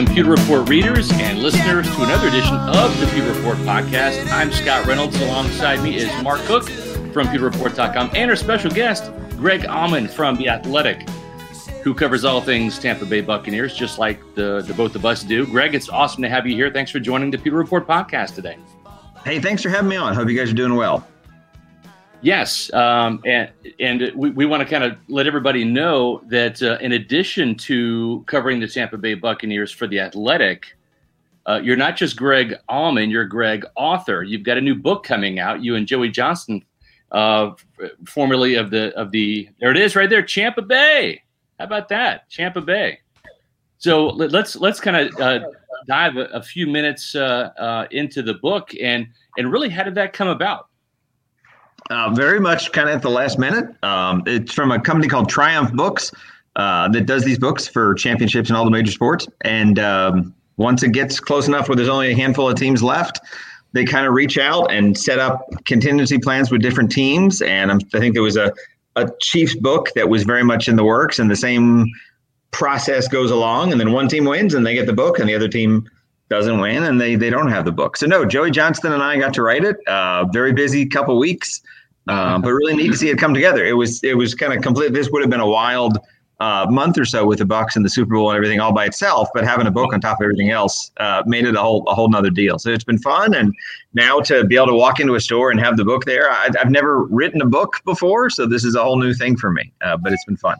Welcome, Pewter Report readers and listeners, to another edition of the Pewter Report podcast. I'm Scott Reynolds. Alongside me is Mark Cook from PewterReport.com and our special guest, Greg Auman from The Athletic, who covers all things Tampa Bay Buccaneers, just like the, the both of us do. Greg, it's awesome to have you here. Thanks for joining the Pewter Report podcast today. Hey, thanks for having me on. Hope you guys are doing well. Yes, um, and and we, we want to kind of let everybody know that uh, in addition to covering the Tampa Bay Buccaneers for the Athletic, uh, you're not just Greg Auman, you're Greg author. You've got a new book coming out. You and Joey Johnston, uh, formerly of the of the there it is right there, Champa Bay. How about that, Champa Bay? So let, us let's kind of uh, dive a, a, few minutes uh, uh, into the book and and really how did that come about? Uh, very much kind of at the last minute. Um, it's from a company called Triumph Books uh, that does these books for championships in all the major sports. And um, once it gets close enough where there's only a handful of teams left, they kind of reach out and set up contingency plans with different teams. And I think there was a, a Chiefs book that was very much in the works, and the same process goes along. And then one team wins and they get the book, and the other team doesn't win and they they don't have the book. So no, Joey Johnston and I got to write it. Uh, very busy couple weeks. Um, but really neat to see it come together. It was it was kind of complete. This would have been a wild uh, month or so with the Bucks and the Super Bowl and everything all by itself. But having a book on top of everything else uh, made it a whole a whole nother deal. So it's been fun, and now to be able to walk into a store and have the book there. I, have never written a book before, so this is a whole new thing for me. Uh, but it's been fun.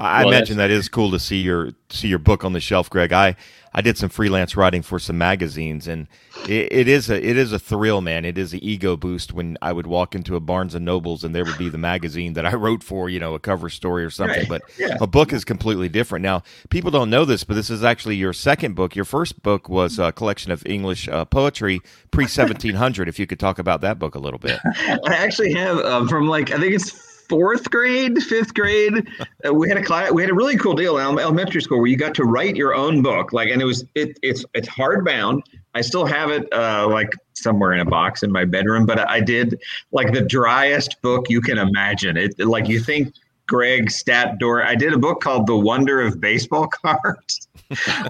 I well, imagine that is cool to see your see your book on the shelf, Greg. I I did some freelance writing for some magazines, and it, it is a it is a thrill, man. It is an ego boost when I would walk into a Barnes and Nobles and there would be the magazine that I wrote for, you know, a cover story or something. Right. But yeah. a book is completely different. Now, people don't know this, but this is actually your second book. Your first book was a collection of English uh, poetry pre seventeen hundred. if you could talk about that book a little bit. I actually have um, from like I think it's fourth grade, fifth grade, uh, we had a class. We had a really cool deal in elementary school where you got to write your own book. Like, and it was it it's it's hardbound. I still have it uh, like somewhere in a box in my bedroom, but I did like the driest book you can imagine. It like you think Greg Stat Door. I did a book called The Wonder of Baseball Cards,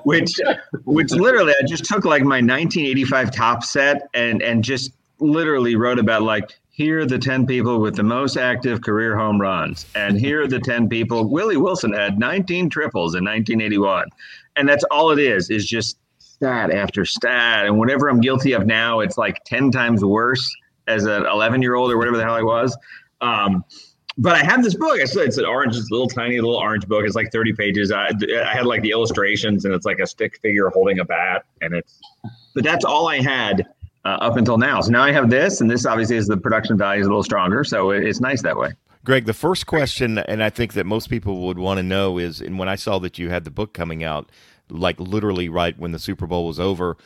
which which literally I just took like my 1985 Topps set and and just literally wrote about like here are the 10 people with the most active career home runs. And here are the 10 people. Willie Wilson had 19 triples in 1981. And that's all it is, is just stat after stat. And whatever I'm guilty of now, it's like 10 times worse as an 11 year old or whatever the hell I was. Um, but I have this book. I said it's an orange, it's a little tiny little orange book. It's like 30 pages. I, I had like the illustrations and it's like a stick figure holding a bat. And it's, but that's all I had uh, up until now. So now I have this, and this obviously is the production value is a little stronger. So it's nice that way. Greg, the first question, and I think that most people would want to know is, and when I saw that you had the book coming out, like literally right when the Super Bowl was over,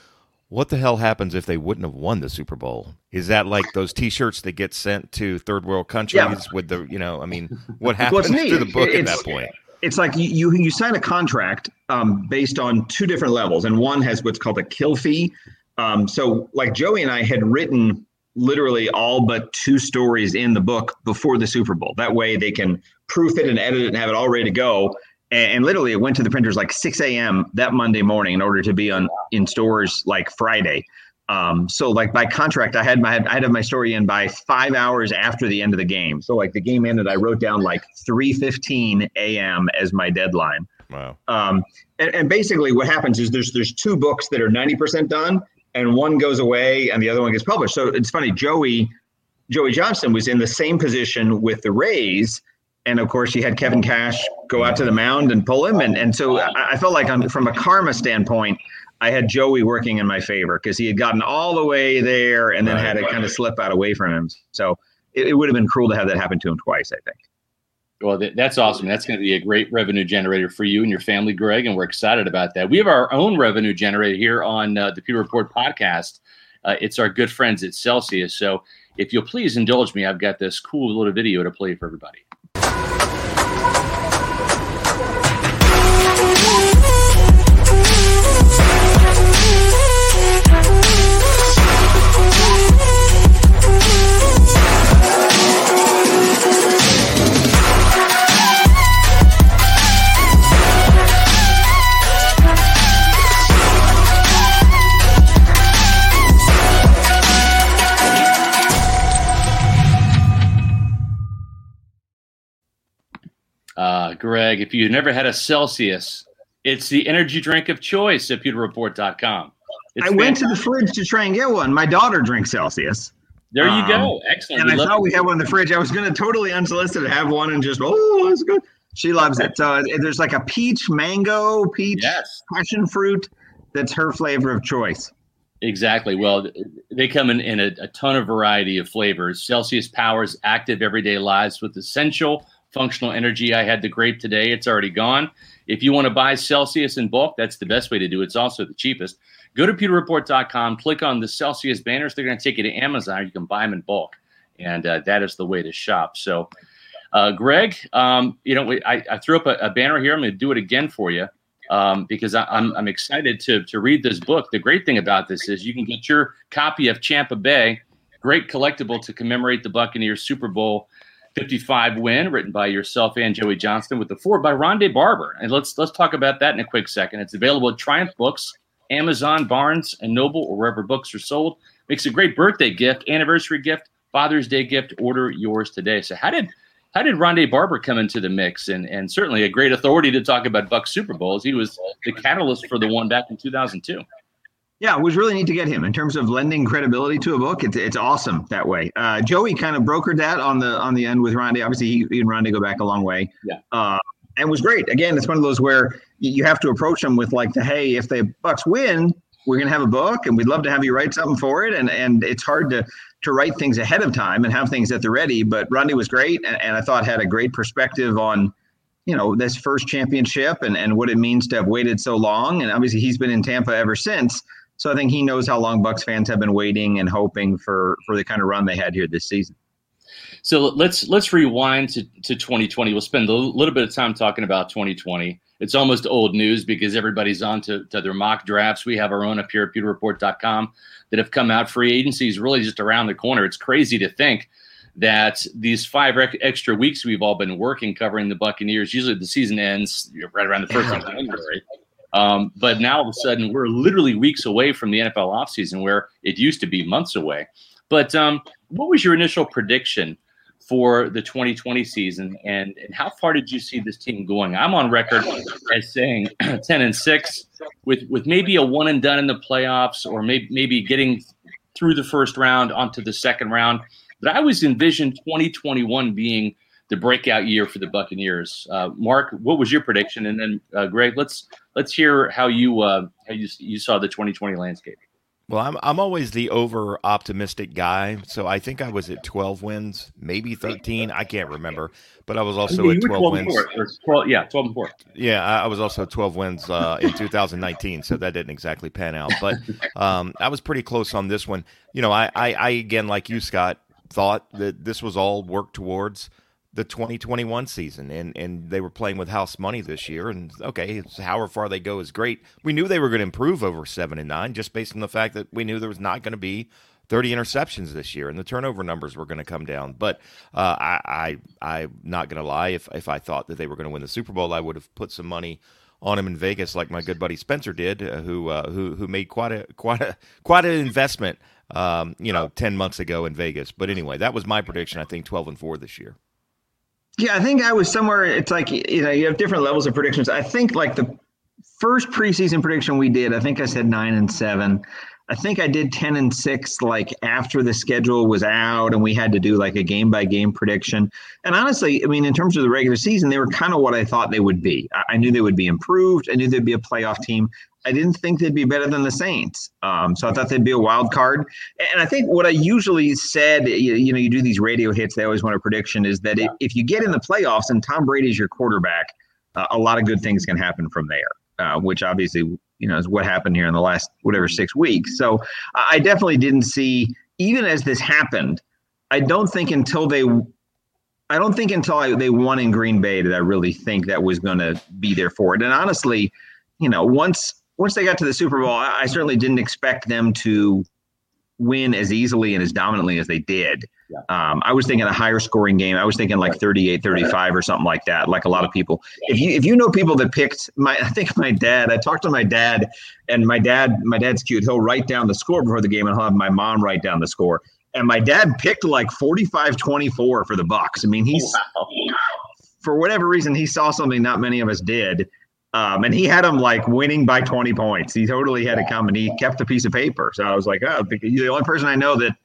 what the hell happens if they wouldn't have won the Super Bowl? Is that like those T-shirts that get sent to third world countries yeah. with the, you know, I mean, what happens to the book it's, at that point? It's like you you sign a contract um, based on two different levels, and one has what's called a kill fee, um, so, like Joey and I had written literally all but two stories in the book before the Super Bowl. That way they can proof it and edit it and have it all ready to go. And, and literally, it went to the printers like 6 a.m. that Monday morning in order to be on in stores like Friday. Um, so like by contract, I had my I had my story in by five hours after the end of the game. So like the game ended, I wrote down like 3:15 a.m. as my deadline. Wow. Um, and, and basically, what happens is there's there's two books that are 90% done, and one goes away and the other one gets published. So it's funny, Joey Joey Johnston was in the same position with the Rays. And of course, he had Kevin Cash go out to the mound and pull him. And, and so I, I felt like, on, from a karma standpoint, I had Joey working in my favor because he had gotten all the way there and then right, had it right. kind of slip out away from him. So it, it would have been cruel to have that happen to him twice, I think. Well, that's awesome. That's going to be a great revenue generator for you and your family, Greg, and we're excited about that. We have our own revenue generator here on uh, the Pewter Report podcast. Uh, it's our good friends at Celsius. So if you'll please indulge me, I've got this cool little video to play for everybody. Greg, if you've never had a Celsius, it's the energy drink of choice at pewterreport.com. It's I went fantastic. to the fridge to try and get one. My daughter drinks Celsius. There you um, go. Excellent. And we I thought we had one in the fridge. I was going to totally unsolicited have one and just, oh, that's good. She loves it. So there's like a peach, mango, peach, yes. passion fruit. That's her flavor of choice. Exactly. Well, they come in, in a, a ton of variety of flavors. Celsius powers active everyday lives with essential functional energy. I had the grape today. It's already gone. If you want to buy Celsius in bulk, that's the best way to do it. It's also the cheapest. Go to pewterreport.com, click on the Celsius banners. They're going to take you to Amazon. You can buy them in bulk. And uh, that is the way to shop. So, uh, Greg, um, you know, I, I, threw up a, a, banner here. I'm going to do it again for you um, because I, am I'm, I'm excited to, to read this book. The great thing about this is you can get your copy of Champa Bay, great collectible to commemorate the Buccaneers Super Bowl 55 win, written by yourself and Joey Johnston, with the four by Rondé Barber. And let's let's talk about that in a quick second. It's available at Triumph Books, Amazon, Barnes and Noble, or wherever books are sold. Makes a great birthday gift, anniversary gift, Father's Day gift. Order yours today. So how did how did Rondé Barber come into the mix? And and certainly a great authority to talk about Buck Super Bowls. He was the catalyst for the one back in 2002. Yeah, it was really neat to get him in terms of lending credibility to a book. It's, it's awesome that way. Uh, Joey kind of brokered that on the on the end with Rondé. Obviously, he, he and Rondé go back a long way. Yeah. Uh, and was great. Again, it's one of those where you have to approach them with like the hey, if the Bucks win, we're gonna have a book, and we'd love to have you write something for it. And and it's hard to to write things ahead of time and have things at the ready. But Rondé was great, and, and I thought had a great perspective on you know this first championship and and what it means to have waited so long. And obviously, he's been in Tampa ever since. So I think he knows how long Bucks fans have been waiting and hoping for for the kind of run they had here this season. So let's let's rewind to, to 2020. We'll spend a little bit of time talking about 2020. It's almost old news because everybody's on to, to their mock drafts. We have our own up here at pewterreport.com that have come out. Free agency is really just around the corner. It's crazy to think that these five extra weeks we've all been working covering the Buccaneers. Usually the season ends right around the first of January. Um, but now all of a sudden, we're literally weeks away from the NFL offseason where it used to be months away. But um, what was your initial prediction for the 2020 season, and, and how far did you see this team going? I'm on record as saying 10 and 6 with, with maybe a one and done in the playoffs or maybe, maybe getting through the first round onto the second round. But I was envisioned 2021 being the breakout year for the Buccaneers. Uh, Mark, what was your prediction? And then uh, Greg, let's let's hear how you uh, how you, you saw the 2020 landscape. Well, I'm I'm always the over optimistic guy, so I think I was at 12 wins, maybe 13. I can't remember, but I was also at 12, 12 wins. 12, yeah, 12 and four. Yeah, I, was also 12 wins uh, in 2019, so that didn't exactly pan out. But um, I was pretty close on this one. You know, I, I, I again, like you, Scott, thought that this was all worked towards the 2021 season and and they were playing with house money this year and okay however far they go is great we knew they were going to improve over 7 and 9 just based on the fact that we knew there was not going to be 30 interceptions this year and the turnover numbers were going to come down but uh, I, I i'm not going to lie if if i thought that they were going to win the super bowl i would have put some money on him in Vegas, like my good buddy Spencer did, uh, who uh, who who made quite a quite a quite an investment, um, you know, ten months ago in Vegas. But anyway, that was my prediction. I think twelve and four this year. Yeah, I think I was somewhere. It's like you know, you have different levels of predictions. I think like the first preseason prediction we did, I think I said nine and seven. I think I did ten and six like after the schedule was out and we had to do like a game by game prediction. And honestly, I mean, in terms of the regular season, they were kind of what I thought they would be. I, I knew they would be improved. I knew they'd be a playoff team. I didn't think they'd be better than the Saints. Um, so I thought they'd be a wild card. And I think what I usually said, you, you know, you do these radio hits, they always want a prediction, is that if you get in the playoffs and Tom Brady's your quarterback, uh, a lot of good things can happen from there, uh, which obviously, you know, is what happened here in the last whatever six weeks. So I definitely didn't see, even as this happened, I don't think until they I don't think until I, they won in Green Bay did I really think that was going to be there for it. And honestly, you know, once once they got to the Super Bowl, I, I certainly didn't expect them to win as easily and as dominantly as they did. Yeah. Um, I was thinking a higher scoring game. I was thinking like 38, 35 or something like that, like a lot of people. If you if you know people that picked my I think my dad, I talked to my dad and my dad, my dad's cute. He'll write down the score before the game and he'll have my mom write down the score. And my dad picked like 45-24 for the Bucks. I mean, he's wow for whatever reason, he saw something not many of us did. Um, and he had him like winning by 20 points. He totally had it come and he kept the piece of paper. So I was like, oh, the only person I know that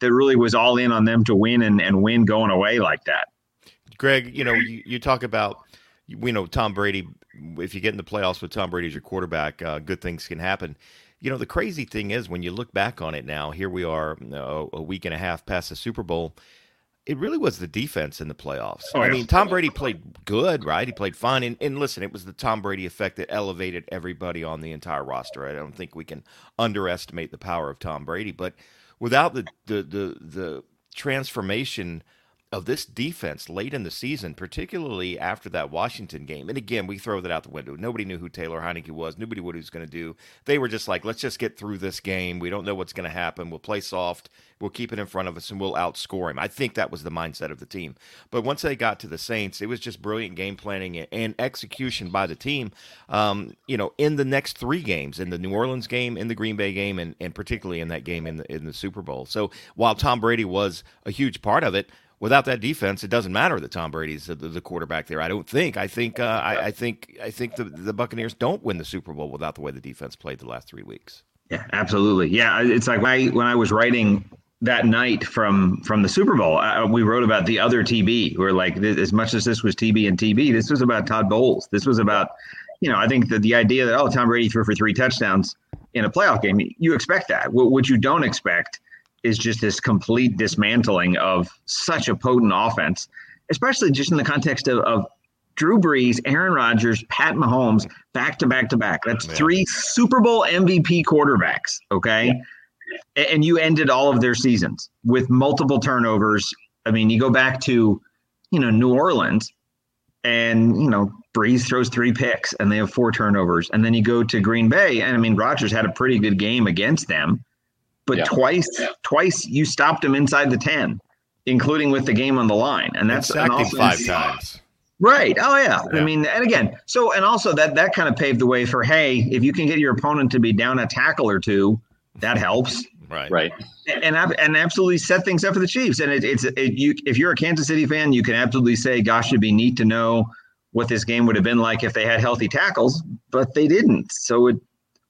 that really was all in on them to win and, and win going away like that. Greg, you know, you, you talk about, we know Tom Brady, if you get in the playoffs with Tom Brady as your quarterback, uh, good things can happen. You know, the crazy thing is when you look back on it now, here we are uh, a week and a half past the Super Bowl. It really was the defense in the playoffs. Oh, I mean, Tom Brady played good, right? He played fine. And, and listen, it was the Tom Brady effect that elevated everybody on the entire roster. I don't think we can underestimate the power of Tom Brady. But without the, the, the, the transformation – of this defense late in the season, particularly after that Washington game. And again, we throw that out the window. Nobody knew who Taylor Heinicke was. Nobody knew what he was going to do. They were just like, let's just get through this game. We don't know what's going to happen. We'll play soft. We'll keep it in front of us and we'll outscore him. I think that was the mindset of the team. But once they got to the Saints, it was just brilliant game planning and execution by the team. Um, you know, in the next three games, in the New Orleans game, in the Green Bay game, and, and particularly in that game in the in the Super Bowl. So while Tom Brady was a huge part of it, without that defense, it doesn't matter that Tom Brady's the, the quarterback there. I don't think. I think. Uh, I, I, think. I think the the Buccaneers don't win the Super Bowl without the way the defense played the last three weeks. Yeah, absolutely. Yeah, it's like when I, when I was writing that night from from the Super Bowl, uh, we wrote about the other TB. We're like, as much as this was TB and TB, this was about Todd Bowles. This was about, you know, I think that the idea that oh, Tom Brady threw for three touchdowns in a playoff game, you expect that. What, what you don't expect is just this complete dismantling of such a potent offense, especially just in the context of, of Drew Brees, Aaron Rodgers, Pat Mahomes, back to back to back. That's yeah. three Super Bowl MVP quarterbacks. Okay. Yeah. And you ended all of their seasons with multiple turnovers. I mean, you go back to, you know, New Orleans and, you know, Brees throws three picks and they have four turnovers. And then you go to Green Bay. And I mean, Rodgers had a pretty good game against them but yeah. twice yeah. twice you stopped him inside the 10 including with the game on the line and that's and also, five times. Right. Oh yeah. yeah. i mean and again so and also that that kind of paved the way for hey if you can get your opponent to be down a tackle or two that helps. Right. Right. And and absolutely set things up for the chiefs. And it, it's it, you if you're a kansas city fan you can absolutely say gosh it'd be neat to know what this game would have been like if they had healthy tackles but they didn't. So it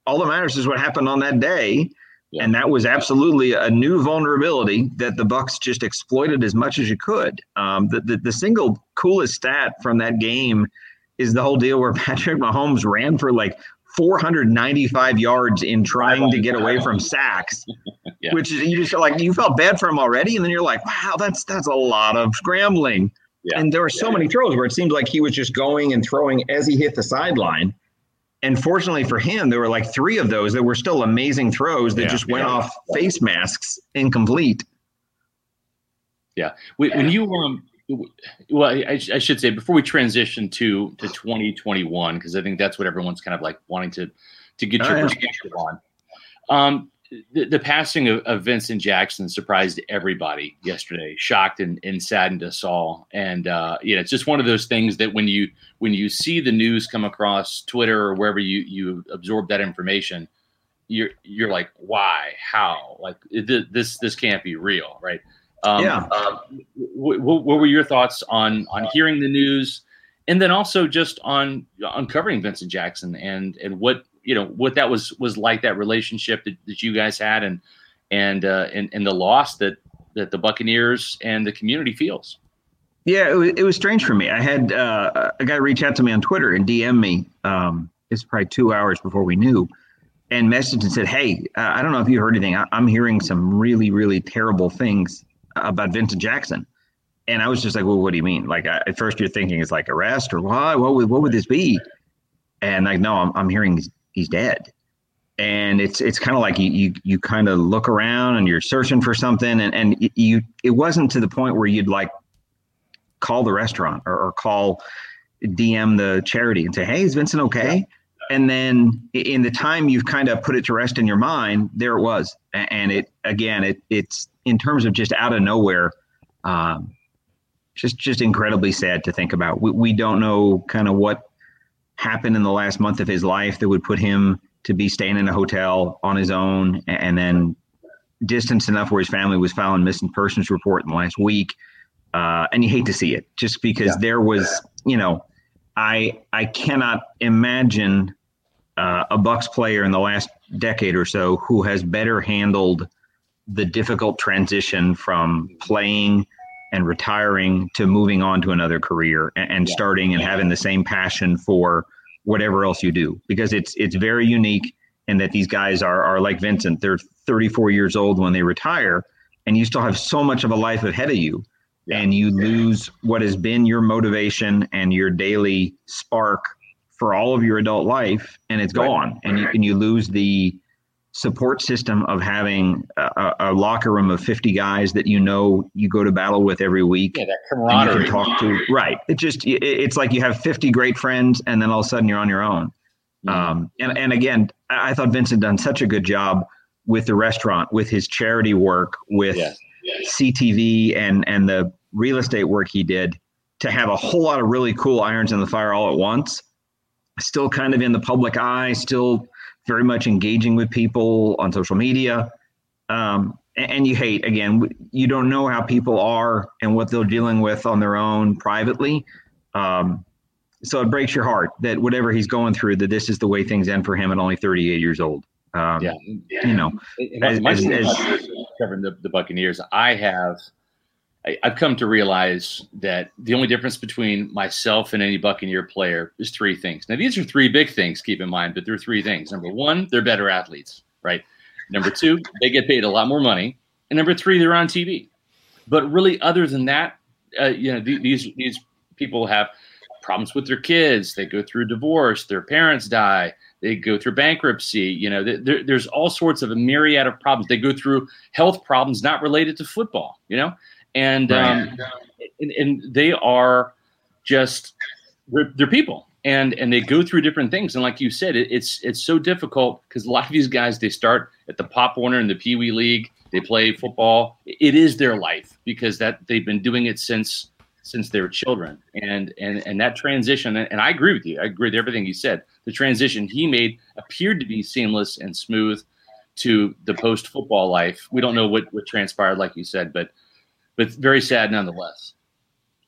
all that matters is what happened on that day yeah. And that was absolutely a new vulnerability that the Bucks just exploited as much as you could. Um, the, the, the single coolest stat from that game is the whole deal where Patrick Mahomes ran for like 495 yards in trying to get away from sacks, yeah. which is you just like you felt bad for him already, and then you're like, wow, that's that's a lot of scrambling. Yeah. And there were so many throws where it seemed like he was just going and throwing as he hit the sideline and fortunately for him, there were like three of those that were still amazing throws that yeah, just went yeah. off face masks incomplete. Yeah. When you um, well, I, I, should say before we transition to to 2021, because I think that's what everyone's kind of like wanting to to get your oh, perspective on. Um, the, the passing of, of, Vincent Jackson surprised everybody yesterday, shocked and, and saddened us all. And uh, you know, it's just one of those things that when you when you see the news come across Twitter or wherever you you absorb that information, you're you're like, why, how, like this this can't be real, right? Um, yeah. Uh, what, what were your thoughts on on hearing the news, and then also just on uncovering Vincent Jackson and and what you know what that was was like that relationship that, that you guys had and and uh, and and the loss that that the Buccaneers and the community feels. Yeah, it was, it was strange for me. I had uh, a guy reach out to me on Twitter and DM me. Um, it's probably two hours before we knew, and messaged and said, "Hey, uh, I don't know if you heard anything. I, am hearing some really, really terrible things about Vincent Jackson." And I was just like, "Well, what do you mean? Like, I, at first you're thinking it's like arrest or why? What would what would this be?" And like, no, I'm I'm hearing he's dead. And it's it's kind of like you you, you kind of look around and you're searching for something and, and you it wasn't to the point where you'd like call the restaurant or, or call dm the charity and say hey is vincent okay? And then in the time you've kind of put it to rest in your mind there it was. And it again it it's in terms of just out of nowhere um, just just incredibly sad to think about. We, we don't know kind of what happened in the last month of his life that would put him to be staying in a hotel on his own and then distance enough where his family was filing missing persons report in the last week. Uh, and you hate to see it just because yeah. there was you know, I I cannot imagine uh, a Bucks player in the last decade or so who has better handled the difficult transition from playing and retiring to moving on to another career and, and yeah. starting and having the same passion for whatever else you do because it's it's very unique and that these guys are are like Vincent they're 34 years old when they retire and you still have so much of a life ahead of you yeah. and you lose what has been your motivation and your daily spark for all of your adult life and it's right. gone and you, and you lose the support system of having a, a, locker room of 50 guys that you know you go to battle with every week yeah that camaraderie you can talk to right it just it, it's like you have 50 great friends and then all of a sudden you're on your own um, and, and again i thought vincent done such a good job with the restaurant with his charity work with yes. Yes. ctv and and the real estate work he did to have a whole lot of really cool irons in the fire all at once still kind of in the public eye, still very much engaging with people on social media. Um, and, and you hate, again, you don't know how people are and what they're dealing with on their own privately. Um, so it breaks your heart that whatever he's going through, that this is the way things end for him at only 38 years old. Um, yeah. You know, as, as, as, covering the, the Buccaneers, I have – I, have come to realize that the only difference between myself and any Buccaneer player is three things. Now, these are three big things, keep in mind, but there are three things. Number one, they're better athletes, right? Number two, they get paid a lot more money. And number three, they're on TV. But really, other than that, uh, you know, th- these these people have problems with their kids. They go through divorce. Their parents die. They go through bankruptcy. You know, there, there's all sorts of a myriad of problems. They go through health problems not related to football. You know, and right. um, and, and, they are just they're, they're, people. And and they go through different things. And like you said it, it's it's so difficult because a lot of these guys they start at the pop warner and the pee wee league. They play football. It is their life because that they've been doing it since since they were children. And and and that transition and i agree with you. I agree with everything you said. The transition he made appeared to be seamless and smooth to the post football life. We don't know what what transpired like you said but but very sad nonetheless.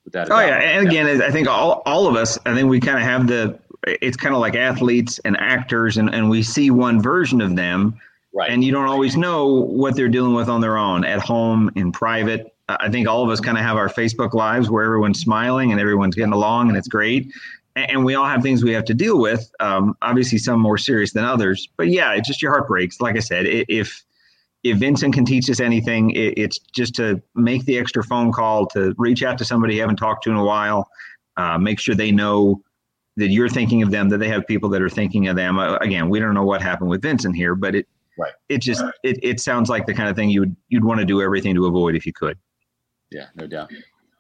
Without oh yeah, and again, yeah. I think all all of us, I think we kind of have the. It's kind of like athletes and actors, and and we see one version of them, right? And you don't always know what they're dealing with on their own, at home, in private. I think all of us kind of have our Facebook lives where everyone's smiling and everyone's getting along, and it's great. And we all have things we have to deal with. Um, obviously, some more serious than others. But yeah, it's just your heart breaks. Like I said, if if Vincent can teach us anything, it, it's just to make the extra phone call, to reach out to somebody you haven't talked to in a while, uh, make sure they know that you're thinking of them, that they have people that are thinking of them. Uh, again, we don't know what happened with Vincent here, but it right. it just right. it, it sounds like the kind of thing you would you'd want to do everything to avoid if you could. Yeah, no doubt.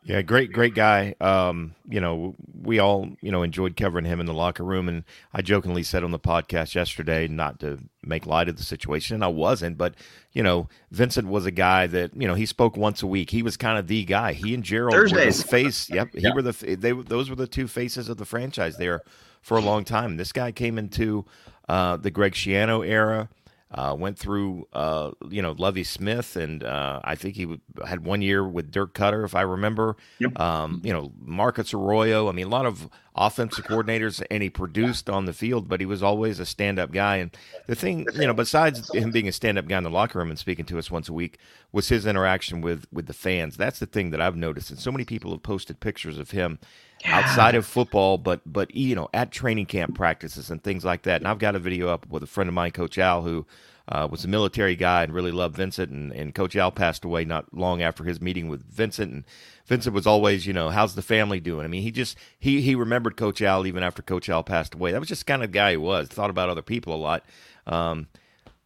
Yeah, great, great guy. Um, you know, we all, you know, enjoyed covering him in the locker room. And I jokingly said on the podcast yesterday, not to make light of the situation, and I wasn't, but, you know, Vincent was a guy that, you know, he spoke once a week. He was kind of the guy. He and Gerald Thursdays. were the face. Yep. He yeah. were the, they, those were the two faces of the franchise there for a long time. This guy came into uh, the Greg Schiano era. Uh, went through, uh, you know, Lovie Smith, and uh, I think he w- had one year with Dirk Koetter, if I remember. Yep. Um, you know, Marcus Arroyo. I mean, a lot of offensive coordinators, and he produced on the field, but he was always a stand-up guy. And the thing, you know, besides him being a stand-up guy in the locker room and speaking to us once a week, was his interaction with with the fans. That's the thing that I've noticed, and so many people have posted pictures of him outside of football, but but you know at training camp practices and things like that. And I've got a video up with a friend of mine, Coach Al, who uh, was a military guy and really loved Vincent. And, and Coach Al passed away not long after his meeting with Vincent. And Vincent was always, you know, how's the family doing? I mean, he just he he remembered Coach Al even after Coach Al passed away. That was just kind of the guy he was. Thought about other people a lot. Um,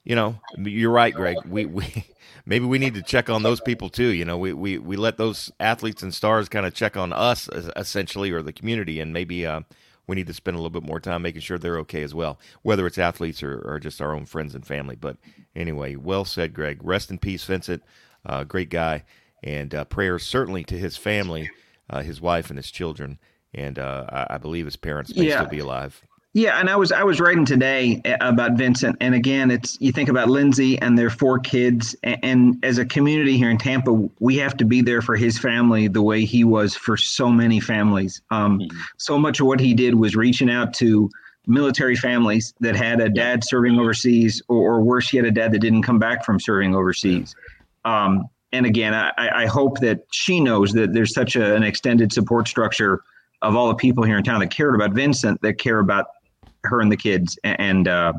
you know, you're right, Greg. We we maybe we need to check on those people too. You know, we we, we let those athletes and stars kind of check on us essentially or the community, and maybe uh, we need to spend a little bit more time making sure they're okay as well, whether it's athletes or, or just our own friends and family. But anyway, well said, Greg. Rest in peace, Vincent. Uh, great guy, and uh, prayers certainly to his family, uh, his wife, and his children, and uh, I, I, believe his parents may yeah. still be alive. Yeah, and I was I was writing today about Vincent, and again, it's you think about Lindsay and their four kids, and, and, as a community here in Tampa, we have to be there for his family the way he was for so many families. Um, mm-hmm. So much of what he did was reaching out to military families that had a dad serving overseas, or, or worse, had a dad that didn't come back from serving overseas. Um, and again, I, I hope that she knows that there's such a, an extended support structure of all the people here in town that cared about Vincent, that care about her and the kids, and uh,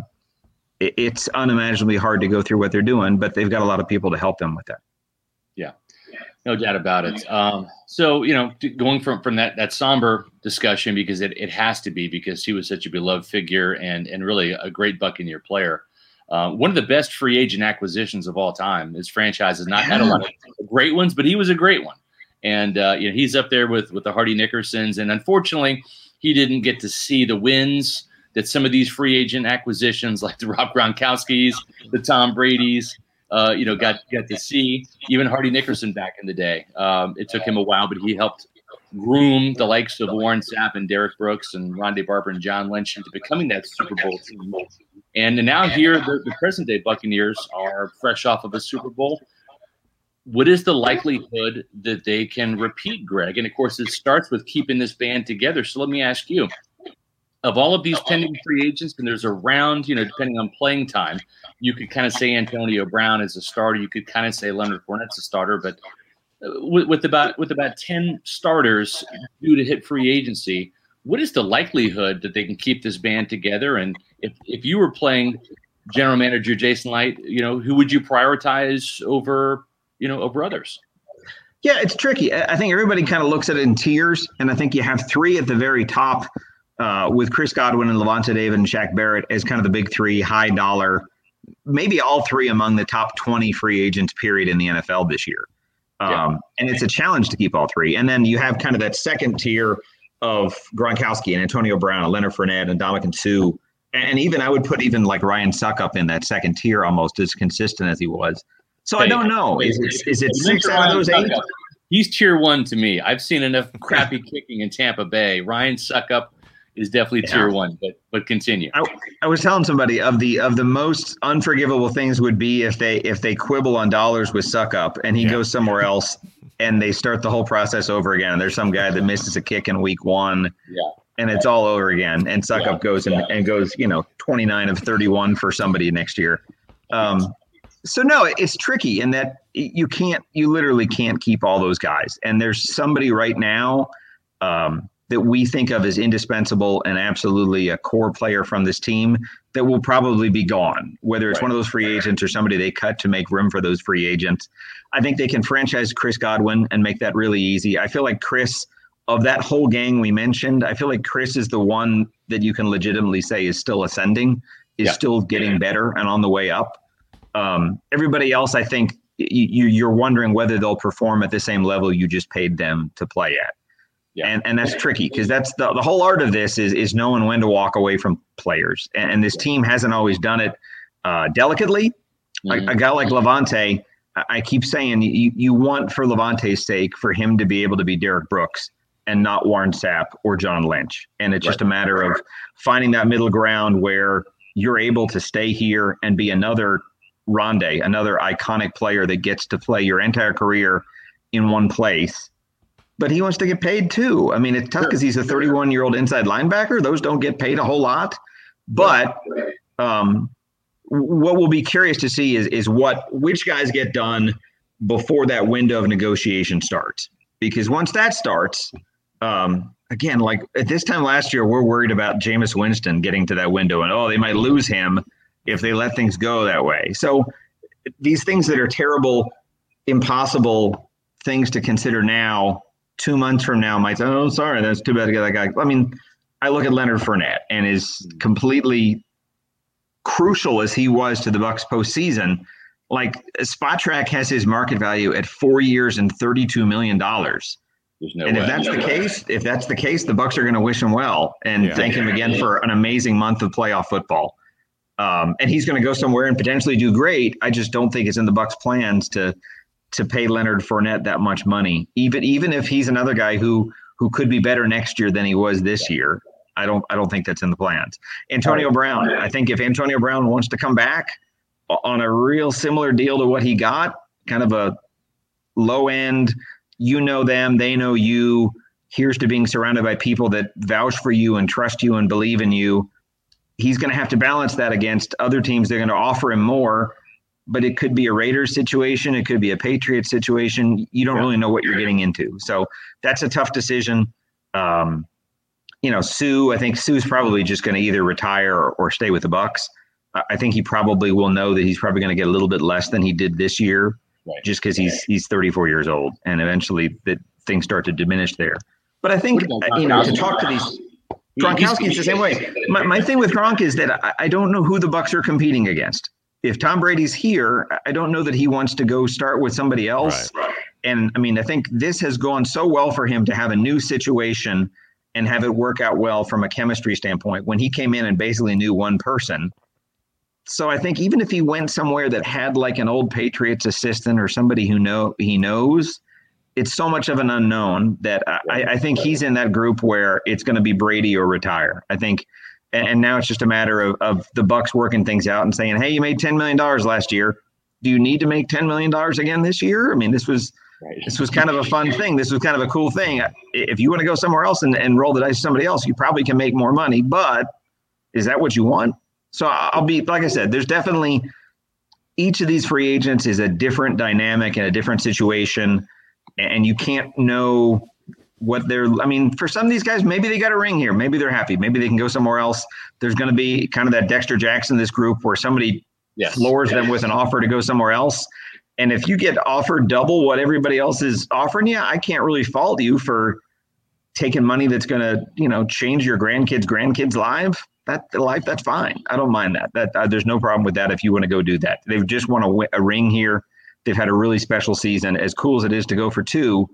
it's unimaginably hard to go through what they're doing, but they've got a lot of people to help them with that. Yeah, no doubt about it. Um, so you know, going from from that that somber discussion because it, it has to be because he was such a beloved figure and and really a great Buccaneer player. Uh, one of the best free agent acquisitions of all time. His franchise has not had a lot of great ones, but he was a great one. And uh, you know he's up there with with the Hardy Nickersons, and unfortunately, he didn't get to see the wins that some of these free agent acquisitions, like the Rob Gronkowski's, the Tom Brady's, uh, you know, got got to see. Even Hardy Nickerson back in the day. Um, it took him a while, but he helped groom the likes of Warren Sapp and Derrick Brooks and Rondé Barber and John Lynch into becoming that Super Bowl team. And now here, the, the present day Buccaneers are fresh off of a Super Bowl. What is the likelihood that they can repeat, Greg? And of course, it starts with keeping this band together. So let me ask you of all of these pending free agents, and there's a round, you know, depending on playing time, you could kind of say Antonio Brown is a starter. You could kind of say Leonard Fournette's a starter, but uh, with, with about with about ten starters due to hit free agency, what is the likelihood that they can keep this band together? And if if you were playing general manager Jason Licht, you know, who would you prioritize over you know over others? Yeah, it's tricky. I think everybody kind of looks at it in tiers, and I think you have three at the very top uh, with Chris Godwin and Lavonte David and Shaq Barrett as kind of the big three, high dollar, maybe all three among the top 20 free agents, period, in the NFL this year. Um, yeah. And it's a challenge to keep all three. And then you have kind of that second tier of Gronkowski and Antonio Brown and Leonard Fournette and Ndamukong Suh. And even I would put even like Ryan Succop in that second tier almost as consistent as he was. So hey, I don't know. Is it, is it six out of those eight? He's tier one to me. I've seen enough crappy kicking in Tampa Bay. Ryan Succop is definitely yeah. tier one. But but continue. I, I, was telling somebody of the of the most unforgivable things would be if they if they quibble on dollars with Succop and he yeah. goes somewhere else and they start the whole process over again. And there's some guy that misses a kick in week one. Yeah. And it's all over again. And suck yeah. goes and, and goes, you know, 29 of 31 for somebody next year. Um, so no, it's tricky in that you can't, you literally can't keep all those guys. And there's somebody right now um, that we think of as indispensable and absolutely a core player from this team that will probably be gone, whether it's right. one of those free agents or somebody they cut to make room for those free agents. I think they can franchise Chris Godwin and make that really easy. I feel like Chris, of that whole gang we mentioned, I feel like Chris is the one that you can legitimately say is still ascending, is yeah. still getting better and on the way up. Um, everybody else, I think you, you're wondering whether they'll perform at the same level you just paid them to play at. Yeah. And and that's tricky because that's the, the whole art of this is is knowing when to walk away from players. And, and this team hasn't always done it uh, delicately. Mm-hmm. A, a, guy like Lavonte, I keep saying you, you want for Lavonte's sake for him to be able to be Derrick Brooks and not Warren Sapp or John Lynch. And it's right. just a matter of finding that middle ground where you're able to stay here and be another Rondé, another iconic player that gets to play your entire career in one place but he wants to get paid too. I mean, it's tough because he's a 31 year old inside linebacker. Those don't get paid a whole lot. But um, what we'll be curious to see is is what which guys get done before that window of negotiation starts. Because once that starts, um, again, like at this time last year, we're worried about Jameis Winston getting to that window, and oh, they might lose him if they let things go that way. So these things that are terrible, impossible things to consider now two months from now might say, "Oh, sorry, that's too bad to get that guy." I mean, I look at Leonard Fournette and is completely crucial as he was to the Bucks postseason. Like Spotrac has his market value at four years and thirty-two million dollars. No and way. if that's no the way. case, if that's the case, the Bucks are going to wish him well and yeah. thank him again for an amazing month of playoff football. Um, and he's going to go somewhere and potentially do great. I just don't think it's in the Bucks' plans to to pay Leonard Fournette that much money, even even if he's another guy who who could be better next year than he was this year. I don't I don't think that's in the plans. Antonio Brown, I think if Antonio Brown wants to come back on a real similar deal to what he got, kind of a low end, you know them, they know you. Here's to being surrounded by people that vouch for you and trust you and believe in you. He's going to have to balance that against other teams. They're going to offer him more, but it could be a Raiders situation. It could be a Patriots situation. You don't really know what you're getting into. So that's a tough decision. Um, you know, Suh, I think Suh's probably just going to either retire or, or, stay with the Bucks. I think he probably will know that he's probably going to get a little bit less than he did this year, right. just because he's he's 34 years old, and eventually that things start to diminish there. But I think you know to talk to these Gronkowski's the same way. My, my thing with Gronk is that I, I don't know who the Bucks are competing against. If Tom Brady's here, I don't know that he wants to go start with somebody else. Right. And I mean, I think this has gone so well for him to have a new situation and have it work out well from a chemistry standpoint when he came in and basically knew one person. So I think even if he went somewhere that had like an old Patriots assistant or somebody who know he knows, it's so much of an unknown that I, I think he's in that group where it's going to be Brady or retire. I think, and, and now it's just a matter of, of the Bucks working things out and saying, "Hey, you made ten million dollars last year. Do you need to make ten million dollars again this year?" I mean, this was Right. This was kind of a fun thing. This was kind of a cool thing. If you want to go somewhere else and, and roll the dice somebody else, you probably can make more money. But is that what you want? So I'll be like I said. There's definitely each of these free agents is a different dynamic and a different situation, and you can't know what they're. I mean, for some of these guys, maybe they got a ring here. Maybe they're happy. Maybe they can go somewhere else. There's going to be kind of that Dexter Jackson this group where somebody yes. floors them with an offer to go somewhere else and if you get offered double what everybody else is offering you, I can't really fault you for taking money that's going to, you know, change your grandkids' grandkids' life. That life, that's fine. I don't mind that. That uh, there's no problem with that if you want to go do that. They've just won a, a, ring here. They've had a really special season. As cool as it is to go for two,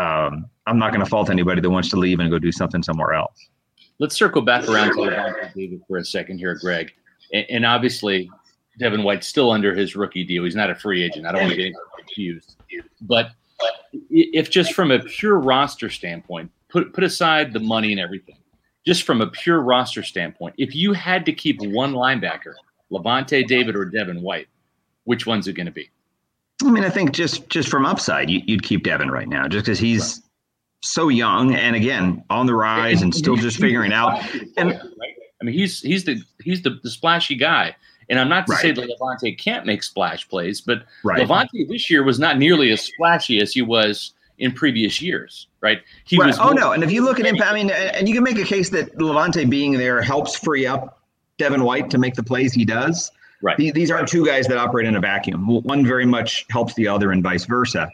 um, I'm not going to fault anybody that wants to leave and go do something somewhere else. Let's circle back around to Lavonte David for a second here, Greg. And, and obviously, Devin White's still under his rookie deal. He's not a free agent. I don't want to get confused. But if just from a pure roster standpoint, put put aside the money and everything, just from a pure roster standpoint, if you had to keep one linebacker, Lavonte David or Devin White, which one's it going to be? I mean, I think just just from upside, you, would keep Devin right now, just because he's right. so young and again on the rise and still just figuring out. And I mean, he's he's the he's the, the splashy guy. And I'm not to right. say that Lavonte can't make splash plays, but right. Lavonte this year was not nearly as splashy as he was in previous years, right? He right. was. Oh no! And if you look at him, I mean, and you can make a case that Lavonte being there helps free up Devin White to make the plays he does. Right. These aren't two guys that operate in a vacuum. One very much helps the other, and vice versa.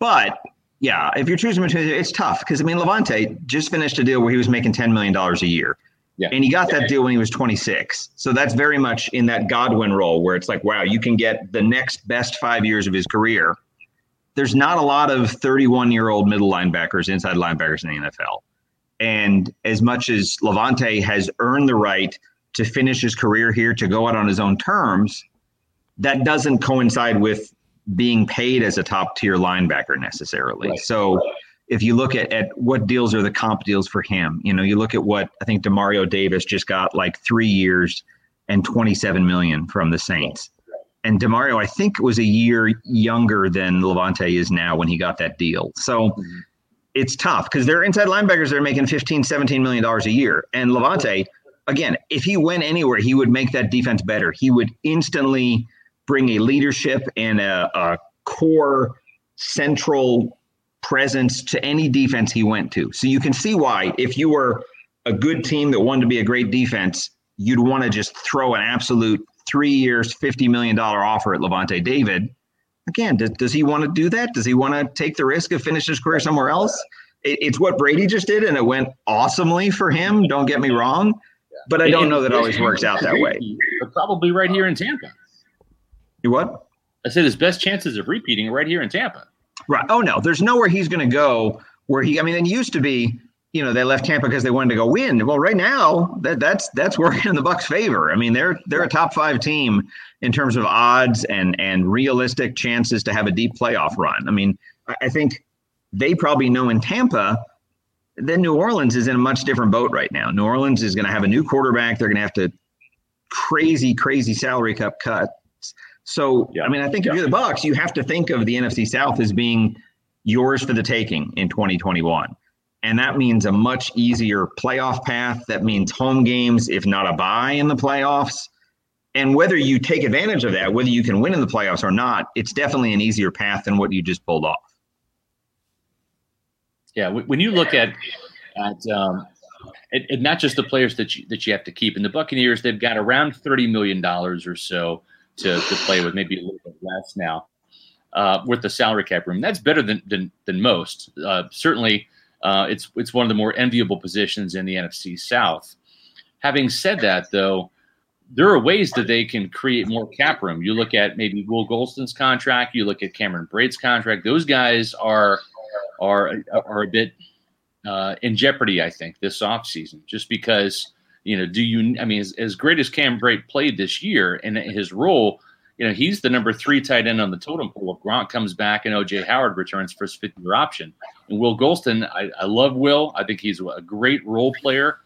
But yeah, if you're choosing between, it's tough because I mean, Lavonte just finished a deal where he was making ten million dollars a year. Yeah. And he got that deal when he was 26. So that's very much in that Godwin role where it's like, wow, you can get the next best five years of his career. There's not a lot of 31 year old middle linebackers, inside linebackers in the NFL. And as much as Lavonte has earned the right to finish his career here, to go out on his own terms, that doesn't coincide with being paid as a top tier linebacker necessarily. Right. So if you look at, at what deals are the comp deals for him, you know, you look at what I think Demario Davis just got like three years and 27 million from the Saints. And Demario, I think, was a year younger than Lavonte is now when he got that deal. So mm-hmm. it's tough because they're inside linebackers that are making 15, 17 million dollars a year. And Lavonte, again, if he went anywhere, he would make that defense better. He would instantly bring a leadership and a, a core central presence to any defense he went to. So you can see why, if you were a good team that wanted to be a great defense, you'd want to just throw an absolute three years, $50 million offer at Lavonte David. Again, does, does he want to do that? Does he want to take the risk of finishing his career somewhere else? It, it's what Brady just did, and it went awesomely for him. Don't get me wrong. But I don't know that always works out that way. Probably right here in Tampa. You what? I said his best chances of repeating right here in Tampa. Right. Oh no, there's nowhere he's going to go where he. I mean, it used to be, you know, they left Tampa because they wanted to go win. Well, right now that that's that's working in the Bucks' favor. I mean, they're they're a top five team in terms of odds and and realistic chances to have a deep playoff run. I mean, I think they probably know in Tampa then New Orleans is in a much different boat right now. New Orleans is going to have a new quarterback. They're going to have to crazy, crazy salary cap cuts. So, yeah. I mean, I think yeah. if you're the Bucks, you have to think of the NFC South as being yours for the taking in 2021. And that means a much easier playoff path. That means home games, if not a bye in the playoffs. And whether you take advantage of that, whether you can win in the playoffs or not, it's definitely an easier path than what you just pulled off. Yeah, when you look at at um, and, not just the players that you that you have to keep. In the Buccaneers, they've got around thirty million dollars or so to, to play with, maybe a little bit less now, uh, with the salary cap room. That's better than than, than most. Uh, certainly, uh, it's it's one of the more enviable positions in the NFC South. Having said that, though, there are ways that they can create more cap room. You look at maybe Will Gholston's contract. You look at Cameron Brate's contract. Those guys are are are a bit uh, in jeopardy, I think, this offseason, just because, you know, do you, I mean, as, as great as Cam Brate played this year and his role, you know, he's the number three tight end on the totem pole. If Gronk comes back and OJ Howard returns for his fifth year option. And Will Gholston, I, I love Will. I think he's a great role player.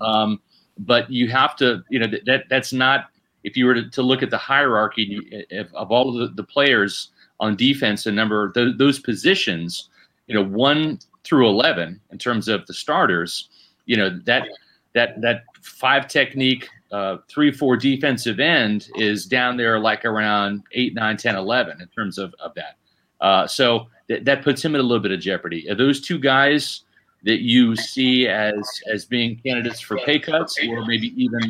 Um, but you have to, you know, that that's not, if you were to, to look at the hierarchy of, of all of the, the, players on defense and number those, those positions, you know, one through 11 in terms of the starters, you know, that that that five technique uh, three four defensive end is down there like around 8 9 10 11 in terms of, of that. Uh, so th- that puts him in a little bit of jeopardy. Are those two guys that you see as as being candidates for pay cuts or maybe even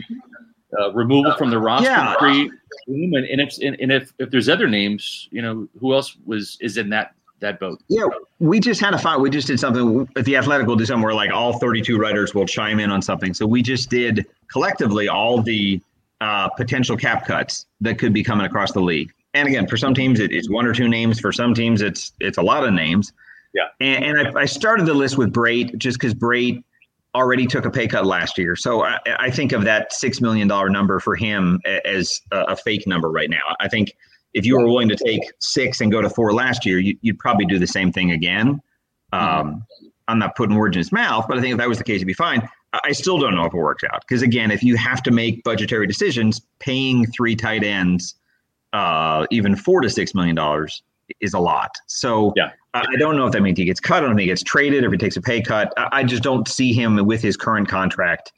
uh, removal from the roster yeah. and, and, if, and if if there's other names you know who else was is in that that boat. Yeah, we just had a fight. We just did something at the Athletic. We'll do something where like all 32 writers will chime in on something. So we just did collectively all the uh, potential cap cuts that could be coming across the league. And again, for some teams it, it's one or two names. For some teams it's it's a lot of names. Yeah. And, and I, I, started the list with Brate just because Brate already took a pay cut last year. So I, I think of that six million dollar number for him as a, a fake number right now. I think if you were willing to take six and go to four last year, you, would probably do the same thing again. Um, I'm not putting words in his mouth, but I think if that was the case, it'd be fine. I still don't know if it works out because again, if you have to make budgetary decisions, paying three tight ends, uh, even four to six million dollars is a lot. So yeah. I don't know if that means he gets cut. I don't if he gets traded, or if he takes a pay cut. I just don't see him with his current contract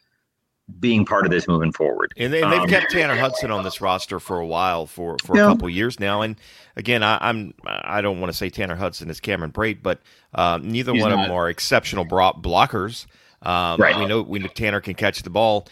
being part of this moving forward. And, they, have um, kept Tanner Hudson on this roster for a while, for for a couple years now. And again, I, I'm I don't want to say Tanner Hudson is Cameron Brate, but uh, neither one not. of them are exceptional blockers. Um, right. We know we know Tanner can catch the ball.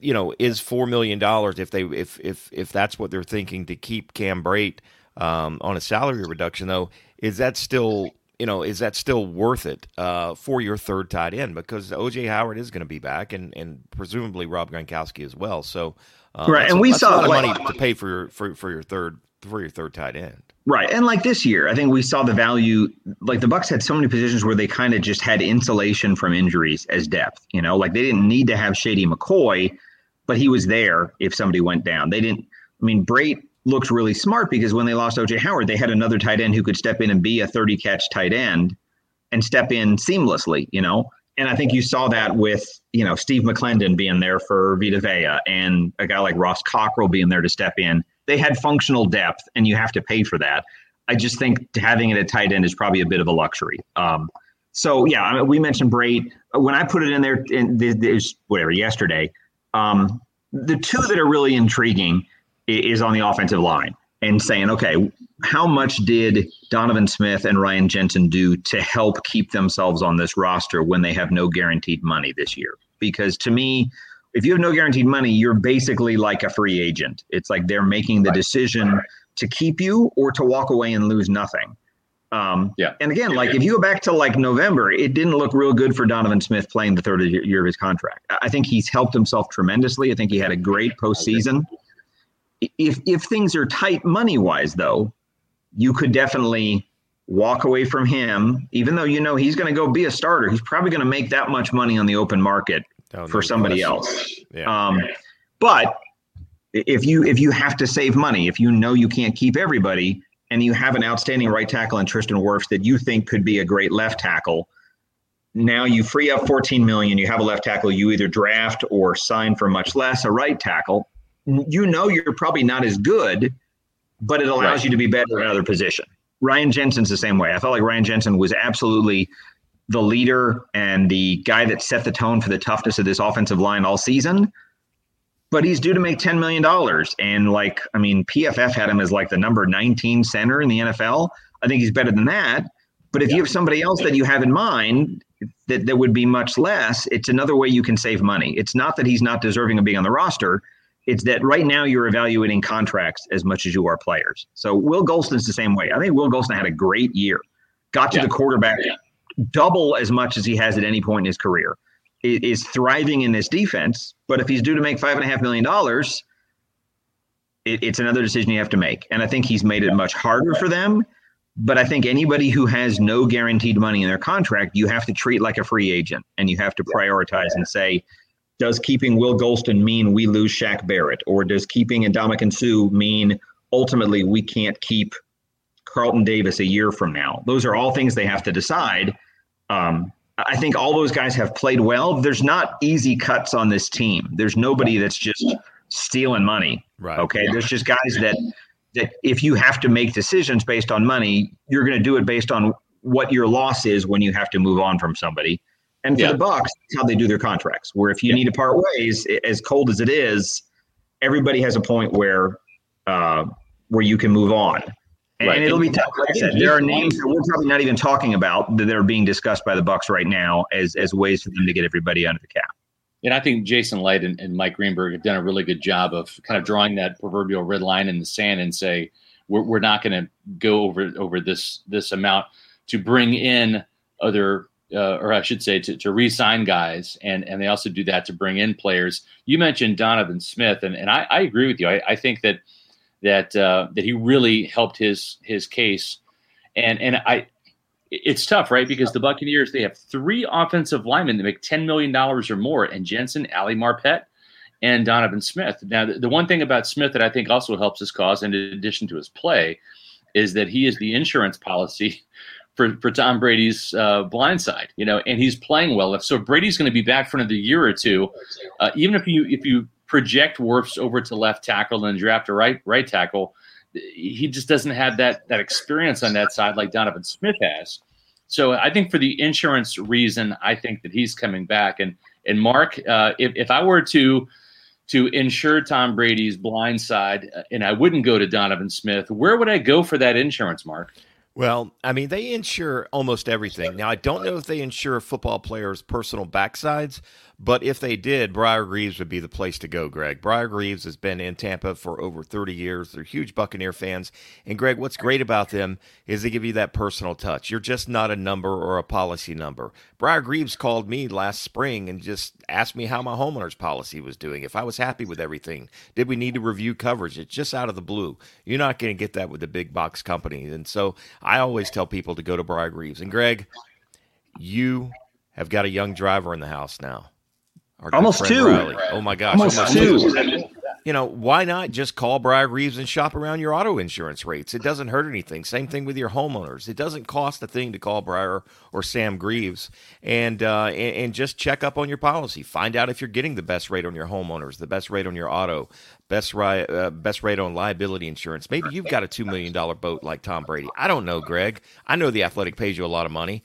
You know, is four million dollars if they if if if that's what they're thinking to keep Cam Brate um, on a salary reduction though? Is that still you know, is that still worth it uh, for your third tight end? Because OJ Howard is going to be back, and and presumably Rob Gronkowski as well. So, uh, right, and we saw a lot of money to pay for your for, for your third for your third tight end. Right, and like this year, I think we saw the value. Like the Bucks had so many positions where they kind of just had insulation from injuries as depth. You know, like they didn't need to have Shady McCoy, but he was there if somebody went down. They didn't. I mean, Brate looked really smart because when they lost OJ Howard, they had another tight end who could step in and be a 30 catch tight end and step in seamlessly, you know. And I think you saw that with, you know, Steve McLendon being there for Vita Vea and a guy like Ross Cockrell being there to step in. They had functional depth and you have to pay for that. I just think having it at tight end is probably a bit of a luxury. Um, so yeah, I mean, we mentioned Brate. When I put it in there, in this whatever yesterday, um, the two that are really intriguing is on the offensive line and saying, okay, how much did Donovan Smith and Ryan Jensen do to help keep themselves on this roster when they have no guaranteed money this year? Because to me, if you have no guaranteed money, you're basically like a free agent. It's like they're making the decision to keep you or to walk away and lose nothing. Um, yeah. And again, like if you go back to like November, it didn't look real good for Donovan Smith playing the third year of his contract. I think he's helped himself tremendously. I think he had a great postseason if if things are tight money wise though you could definitely walk away from him even though you know he's going to go be a starter he's probably going to make that much money on the open market for somebody else yeah. um, but if you if you have to save money if you know you can't keep everybody and you have an outstanding right tackle in Tristan Wirfs that you think could be a great left tackle now you free up 14 million. You have a left tackle. You either draft or sign for much less a right tackle. You know you're probably not as good, but it allows right. you to be better at another position. Ryan Jensen's the same way. I felt like Ryan Jensen was absolutely the leader and the guy that set the tone for the toughness of this offensive line all season. But he's due to make $10 million. And like, I mean, PFF had him as like the number 19 center in the NFL. I think he's better than that. But if yeah. you have somebody else that you have in mind that, that would be much less, it's another way you can save money. It's not that he's not deserving of being on the roster. It's that right now you're evaluating contracts as much as you are players. So Will Gholston's the same way. I think Will Gholston had a great year. Got to yeah. the quarterback yeah double as much as he has at any point in his career, is thriving in this defense. But if he's due to make five and a half million dollars, it, it's another decision you have to make. And I think he's made it much harder for them. But I think anybody who has no guaranteed money in their contract, you have to treat like a free agent and you have to prioritize and say, does keeping Will Gholston mean we lose Shaq Barrett? Or does keeping Ndamukong Suh mean ultimately we can't keep Carlton Davis a year from now? Those are all things they have to decide. Um, I think all those guys have played well. There's not easy cuts on this team. There's nobody that's just stealing money. Right. Okay. There's just guys that that if you have to make decisions based on money, you're going to do it based on what your loss is when you have to move on from somebody. And for yeah. the Bucks, that's how they do their contracts. Where if you yeah. need to part ways, as cold as it is, everybody has a point where uh, where you can move on. And right. it'll be tough. Like I said, there are names that we're probably not even talking about that are being discussed by the Bucks right now as as ways for them to get everybody under the cap. And I think Jason Licht and, and Mike Greenberg have done a really good job of kind of drawing that proverbial red line in the sand and say we're, we're not going to go over over this this amount to bring in other uh, or I should say to, to re-sign guys and and they also do that to bring in players. You mentioned Donovan Smith and and I, I agree with you. I, I think that that uh, that he really helped his his case. And and I, it's tough, right? Because the Buccaneers they have three offensive linemen that make ten million dollars or more, and Jensen, Ali Marpet, and Donovan Smith. Now, the, the one thing about Smith that I think also helps his cause, in addition to his play, is that he is the insurance policy for, for Tom Brady's uh, blind side, you know, and he's playing well. So, Brady's going to be back for another year or two, uh, even if you if you project Wirfs over to left tackle and draft a right right tackle. He just doesn't have that that experience on that side like Donovan Smith has. So I think for the insurance reason, I think that he's coming back. And and Mark, uh, if if I were to to insure Tom Brady's blind side, uh, and I wouldn't go to Donovan Smith, where would I go for that insurance, Mark? Well, I mean, they insure almost everything. Now, I don't know if they insure football players' personal backsides, but if they did, Briar Greaves would be the place to go, Greg. Briar Greaves has been in Tampa for over 30 years. They're huge Buccaneer fans. And, Greg, what's great about them is they give you that personal touch. You're just not a number or a policy number. Briar Greaves called me last spring and just asked me how my homeowner's policy was doing, if I was happy with everything. Did we need to review coverage? It's just out of the blue. You're not going to get that with the big box company. And so I always tell people to go to Briar Greaves. And, Greg, you have got a young driver in the house now. Almost two. Riley. Oh my gosh. Almost, almost two. two. You know, why not just call Briar Greaves and shop around your auto insurance rates? It doesn't hurt anything. Same thing with your homeowners. It doesn't cost a thing to call Briar or Sam Greaves and, uh, and, and just check up on your policy. Find out if you're getting the best rate on your homeowners, the best rate on your auto, best rate uh, best rate on liability insurance. Maybe you've got a two million dollar boat like Tom Brady. I don't know, Greg. I know the Athletic pays you a lot of money.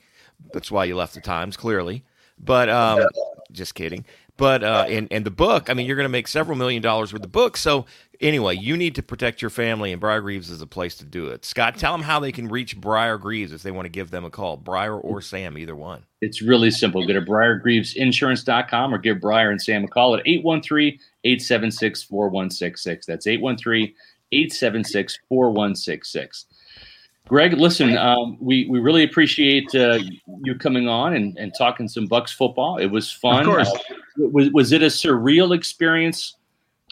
That's why you left the Times, clearly. But um, just kidding. But uh, in in the book, I mean, you're going to make several million dollars with the book. So anyway, you need to protect your family, and Briar Greaves is a place to do it. Scott, tell them how they can reach Briar Greaves if they want to give them a call. Briar or Sam, either one. It's really simple. Go to briargreavesinsurance.com or give Briar and Sam a call at 813 876 4166. That's 813 876 4166. Greg, listen, um, we, we really appreciate uh, you coming on and, and talking some Bucks football. It was fun. Of course. Uh, was, was it a surreal experience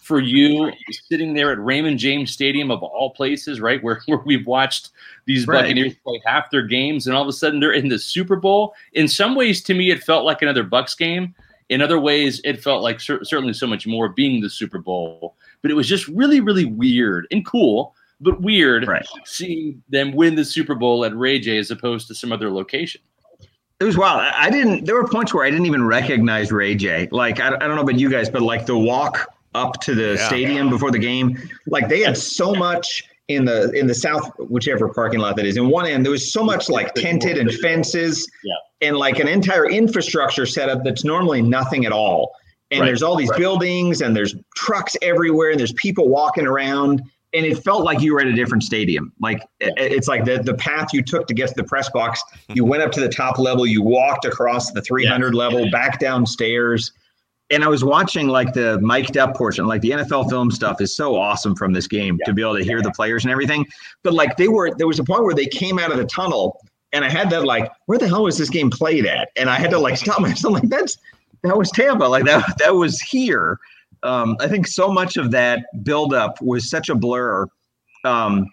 for you sitting there at Raymond James Stadium of all places, right? Where, where we've watched these right. Buccaneers play half their games and all of a sudden they're in the Super Bowl. In some ways, to me, it felt like another Bucks game. In other ways, it felt like cer- certainly so much more being the Super Bowl. But it was just really, really weird and cool but weird right. seeing them win the Super Bowl at Ray J as opposed to some other location. It was wild. I didn't. There were points where I didn't even recognize Ray J. Like I, I don't know about you guys, but like the walk up to the yeah. stadium before the game, like they had so much in the in the south, whichever parking lot that is. In one end, there was so much like tented and fences, yeah. and like an entire infrastructure setup that's normally nothing at all. And right. there's all these right. buildings, and there's trucks everywhere, and there's people walking around and it felt like you were at a different stadium. Like it's like the the path you took to get to the press box. You went up to the top level, you walked across the 300 yeah. level, back downstairs. And I was watching like the mic'd up portion, like the NFL film stuff is so awesome from this game yeah. to be able to hear the players and everything. But like they were, there was a point where they came out of the tunnel, and I had that like, where the hell was this game played at? And I had to like stop myself, like that's that was Tampa, like that that was here um, I think so much of that buildup was such a blur um,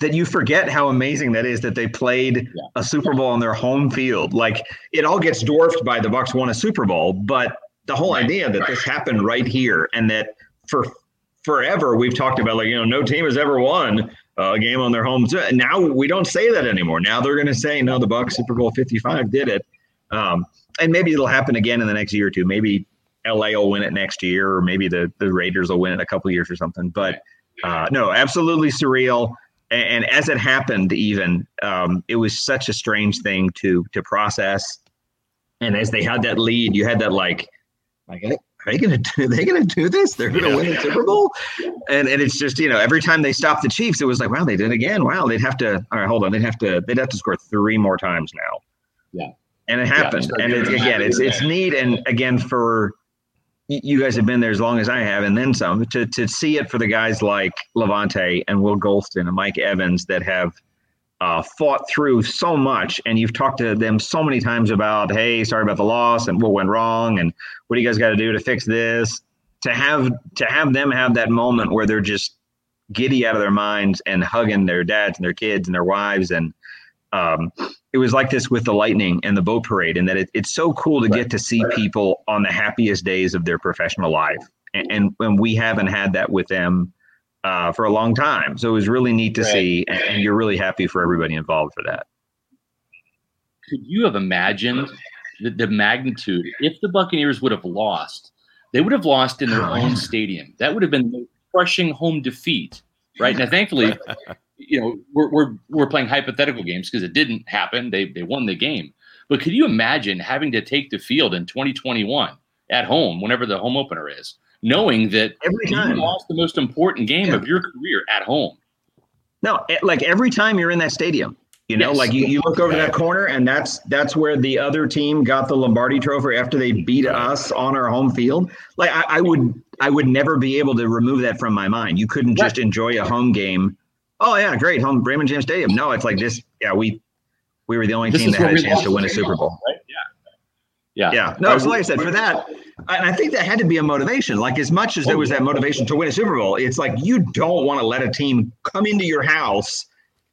that you forget how amazing that is that they played yeah. a Super Bowl on their home field. Like it all gets dwarfed by the Bucks won a Super Bowl, but the whole right. idea that right. this happened right here and that for forever we've talked about like you know no team has ever won a game on their home. Now we don't say that anymore. Now they're going to say no, the Bucks Super Bowl Fifty Five did it. Um, and maybe it'll happen again in the next year or two. Maybe LA will win it next year, or maybe the the Raiders will win it a couple years or something. But uh, no, absolutely surreal. And, and as it happened, even um, it was such a strange thing to to process. And as they had that lead, you had that like, like are they gonna do? Are they gonna do this? They're gonna yeah. win the Super Bowl. And and it's just you know every time they stopped the Chiefs, it was like wow they did it again. Wow they'd have to. All right, hold on. They'd have to. They'd have to score three more times now. Yeah. And it happened. Yeah, and it, again, it's it's neat. And again, for you guys have been there as long as I have, and then some. To to see it for the guys like Lavonte and Will Gholston and Mike Evans that have uh, fought through so much, and you've talked to them so many times about, hey, sorry about the loss and what went wrong, and what do you guys got to do to fix this? To have to have them have that moment where they're just giddy out of their minds and hugging their dads and their kids and their wives and um, it was like this with the lightning and the boat parade and that it, it's so cool to get to see people on the happiest days of their professional life. And, and, and we haven't had that with them uh, for a long time. So it was really neat to right. see and, and, you're really happy for everybody involved for that. Could you have imagined the, the magnitude? If the buccaneers would have lost they would have lost in their own stadium. That would have been the crushing home defeat right? Now thankfully you know, we're we're we're playing hypothetical games because it didn't happen. They they won the game. But could you imagine having to take the field in 2021 at home, whenever the home opener is, knowing that every time you lost the most important game yeah. of your career at home? No, eh, like every time you're in that stadium, you know, yes. like you, you look over that corner and that's that's where the other team got the Lombardi trophy after they beat us on our home field. Like I, I would I would never be able to remove that from my mind. You couldn't just enjoy a home game oh yeah, great home Raymond James Stadium. No, it's like this. Yeah, we we were the only this team that had a chance to win a Super Bowl. Right? Yeah. Yeah. Yeah. No, so like I said, for that, and I think that had to be a motivation. Like as much as there was that motivation to win a Super Bowl, it's like you don't want to let a team come into your house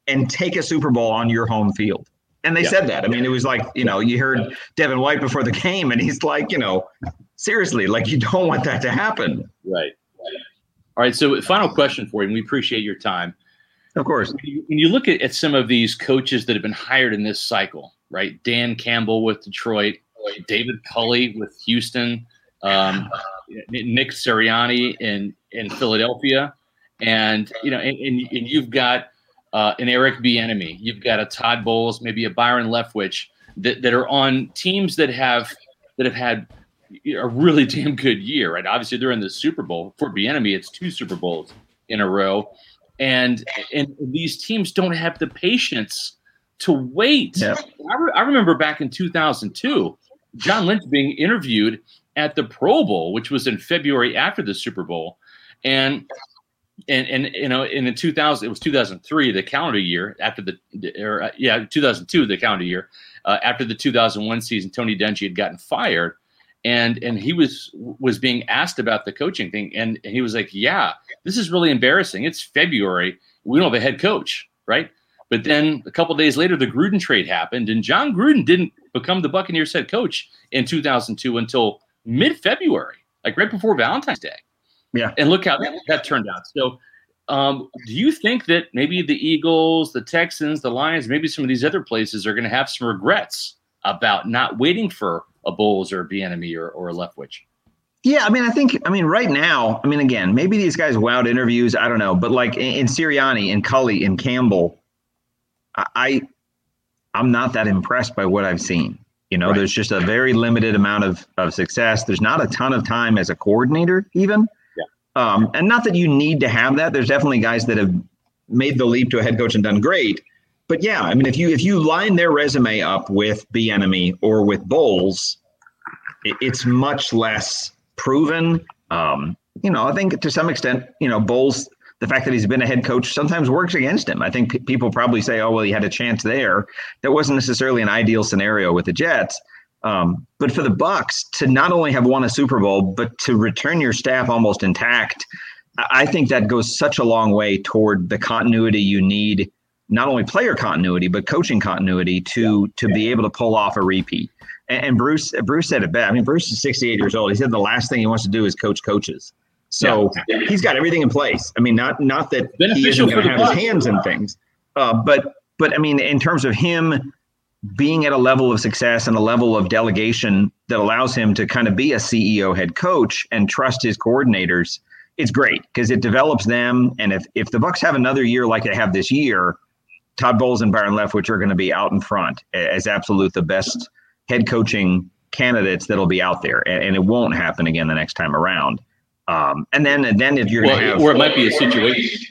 and take a Super Bowl on your home field. And they yeah. said that. I mean, it was like, you know, you heard Devin White before the game, and he's like, you know, seriously, like you don't want that to happen. Right. All right. So, final question for you, and we appreciate your time. Of course. When you, when you look at, at some of these coaches that have been hired in this cycle, right? Dan Campbell with Detroit, David Culley with Houston, um, Nick Sirianni in in Philadelphia, and you know, and, and, you've got uh, an Eric Bieniemy, you've got a Todd Bowles, maybe a Byron Leftwich that, that are on teams that have that have had a really damn good year, right? Obviously, they're in the Super Bowl for Bieniemy. It's two Super Bowls in a row, and and these teams don't have the patience to wait. Yeah. I, re- I remember back in 2002, John Lynch being interviewed at the Pro Bowl, which was in February after the Super Bowl, and and and you know, in the 2000, it was 2003, the calendar year after the, or uh, yeah, 2002, the calendar year uh, after the 2001 season. Tony Dungy had gotten fired, and and he was was being asked about the coaching thing. And, and he was like yeah this is really embarrassing. It's february. We don't have a head coach right? But then a couple days later the gruden trade happened. And john gruden didn't become the buccaneers head coach in 2002 until mid-february like right before valentine's day. Yeah. And look how that, that turned out. So um, do you think that maybe the eagles the texans the lions maybe some of these other places are going to have some regrets about not waiting for a Bowles or a Bieniemy or, or a Leftwich? Yeah, I mean, I think, I mean, right now, I mean, again, maybe these guys wowed interviews. I don't know, but like in, in Sirianni and Culley and Campbell, I, I'm not that impressed by what I've seen. You know, right. there's just a very limited amount of, of success. There's not a ton of time as a coordinator, even. Yeah. Um, and not that you need to have that. There's definitely guys that have made the leap to a head coach and done great. But yeah, I mean, if you if you line their resume up with Bieniemy or with Bowles, it, it's much less proven. Um, you know, I think to some extent, you know, Bowles the fact that he's been a head coach sometimes works against him. I think p- people probably say, "Oh, well, he had a chance there." That wasn't necessarily an ideal scenario with the Jets. Um, but for the Bucks to not only have won a Super Bowl, but to return your staff almost intact, I think that goes such a long way toward the continuity you need, not only player continuity but coaching continuity to to be able to pull off a repeat. And, and Bruce Bruce said it best. I mean, Bruce is 68 years old. He said the last thing he wants to do is coach coaches. So yeah. he's got everything in place. I mean, not not that Beneficial he isn't going to have his hands in things, uh, but but I mean, in terms of him being at a level of success and a level of delegation that allows him to kind of be a CEO head coach and trust his coordinators, it's great because it develops them. And if if the Bucks have another year like they have this year, Todd Bowles and Byron Leftwich are going to be out in front as absolute the best head coaching candidates that'll be out there, and, and it won't happen again the next time around. Um, and then and then if you're well, have, or it might be a situation,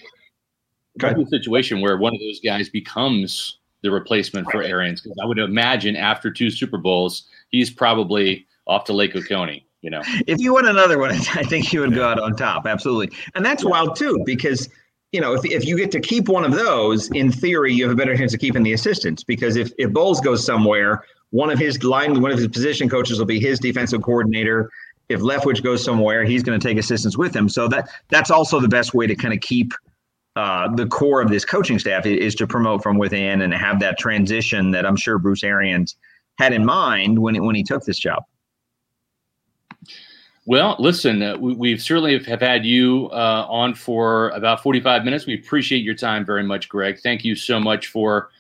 might be a situation where one of those guys becomes the replacement for Arians. Because I would imagine after two Super Bowls, he's probably off to Lake Oconee. You know, if you won another one, I think he would go out on top. Absolutely, and that's wild too because you know, if, if you get to keep one of those, in theory, you have a better chance of keeping the assistants because if, if Bowles goes somewhere, one of his line, one of his position coaches will be his defensive coordinator if Leftwich goes somewhere, he's going to take assistance with him. So that that's also the best way to kind of keep uh, the core of this coaching staff is, to promote from within and have that transition that I'm sure Bruce Arians had in mind when when he took this job. Well, listen, uh, we, have certainly have had you uh, on for about 45 minutes. We appreciate your time very much, Greg. Thank you so much for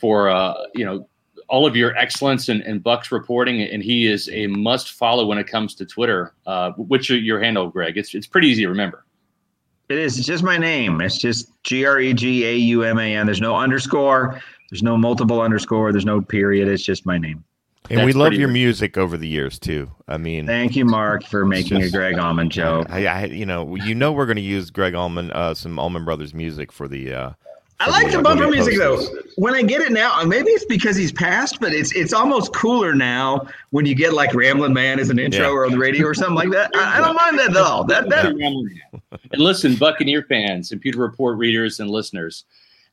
for uh, you know all of your excellence and, and Bucs reporting, and he is a must follow when it comes to Twitter. Uh, which your handle, Greg? It's it's pretty easy to remember. It is. It's just my name. It's just G R E G A U M A N. There's no underscore. There's no multiple underscore. There's no period. It's just my name. And we love your music over the years too. I mean, thank you, Mark, for making just, a Greg Allman joke. I, I, you know, you know, we're going to use Greg Allman, uh, some Allman Brothers music for the uh, I like the bumper music though. When I get it now, maybe it's because he's passed, but it's it's almost cooler now when you get like Ramblin' Man as an intro yeah. or on the radio or something like that. I, I don't mind that at all. That that. and listen, Buccaneer fans and Pewter Report readers and listeners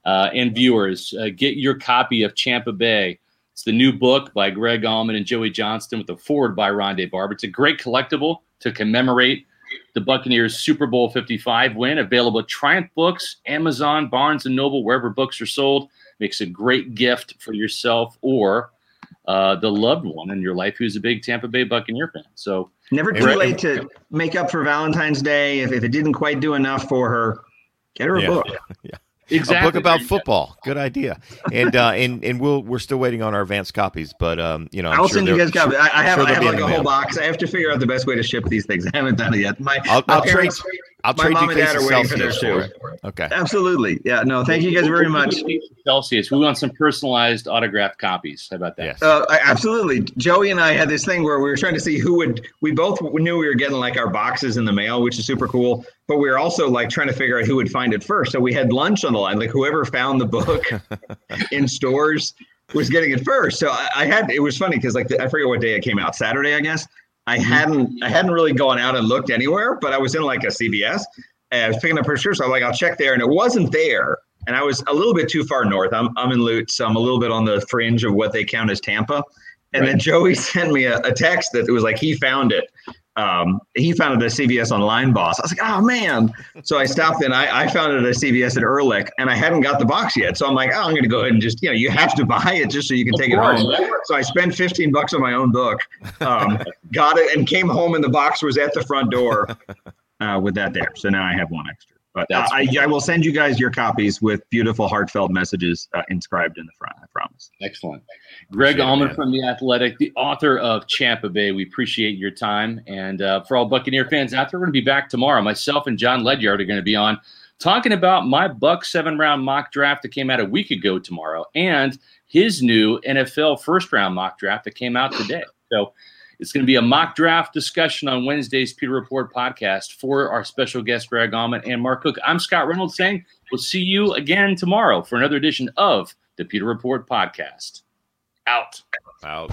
uh, and viewers, uh, get your copy of Champa Bay. It's the new book by Greg Allman and Joey Johnston with a forward by Rondé Barber. It's a great collectible to commemorate the Buccaneers Super Bowl 55 win. Available at Triumph Books, Amazon, Barnes and Noble, wherever books are sold. Makes a great gift for yourself or uh, the loved one in your life who's a big Tampa Bay Buccaneer fan. So never too late to make up for Valentine's Day. If, if it didn't quite do enough for her, get her a yeah. book. yeah. Exactly. A book about football. Good idea. And uh, and and we'll we're still waiting on our advanced copies, but um, you know, i will sure send you guys copies. I, I have, sure I have like a whole box. I have to figure out the best way to ship these things. I haven't done it yet. My, I'll, my I'll parents, trade. I'll my trade mom you and dad are waiting for theirs too. Okay. Absolutely. Yeah. No. Thank you guys very much. Celsius. We want some personalized autographed copies. How about that? Yes. Uh, absolutely. Joey and I had this thing where we were trying to see who would. We both knew we were getting like our boxes in the mail, which is super cool. But we were also like trying to figure out who would find it first. So we had lunch on the line. Like whoever found the book in stores was getting it first. So I, I had. It was funny because like the, I forget what day it came out. Saturday, I guess. I mm-hmm. hadn't I hadn't really gone out and looked anywhere, but I was in like a CVS and I was picking up her shirt. So I'm like, I'll check there, and it wasn't there. And I was a little bit too far north. I'm I'm in Lutz, so I'm a little bit on the fringe of what they count as Tampa. And right. then Joey sent me a, a, text that was like he found it. Um, he found it at CVS online Boss. I was like, oh man. So I stopped and I, I found it at CVS at Ehrlich and I hadn't got the box yet. So I'm like, oh, I'm going to go ahead and just, you know, you have to buy it just so you can of take course. it home. So I spent 15 bucks on my own book, um, got it and came home and the box was at the front door uh, with that there. So now I have one extra. But uh, I, I, will send you guys your copies with beautiful, heartfelt messages uh, inscribed in the front. I promise. Excellent. Greg Auman from The Athletic, the author of Champa Bay. We appreciate your time. And uh, for all Buccaneer fans out there, we're going to be back tomorrow. Myself and Jon Ledyard are going to be on talking about my Buck seven round mock draft that came out a week ago tomorrow and his new NFL first round mock draft that came out today. So it's going to be a mock draft discussion on Wednesday's Pewter Report podcast for our special guest, Greg Auman and Mark Cook. I'm Scott Reynolds saying we'll see you again tomorrow for another edition of the Pewter Report podcast. Out. Out.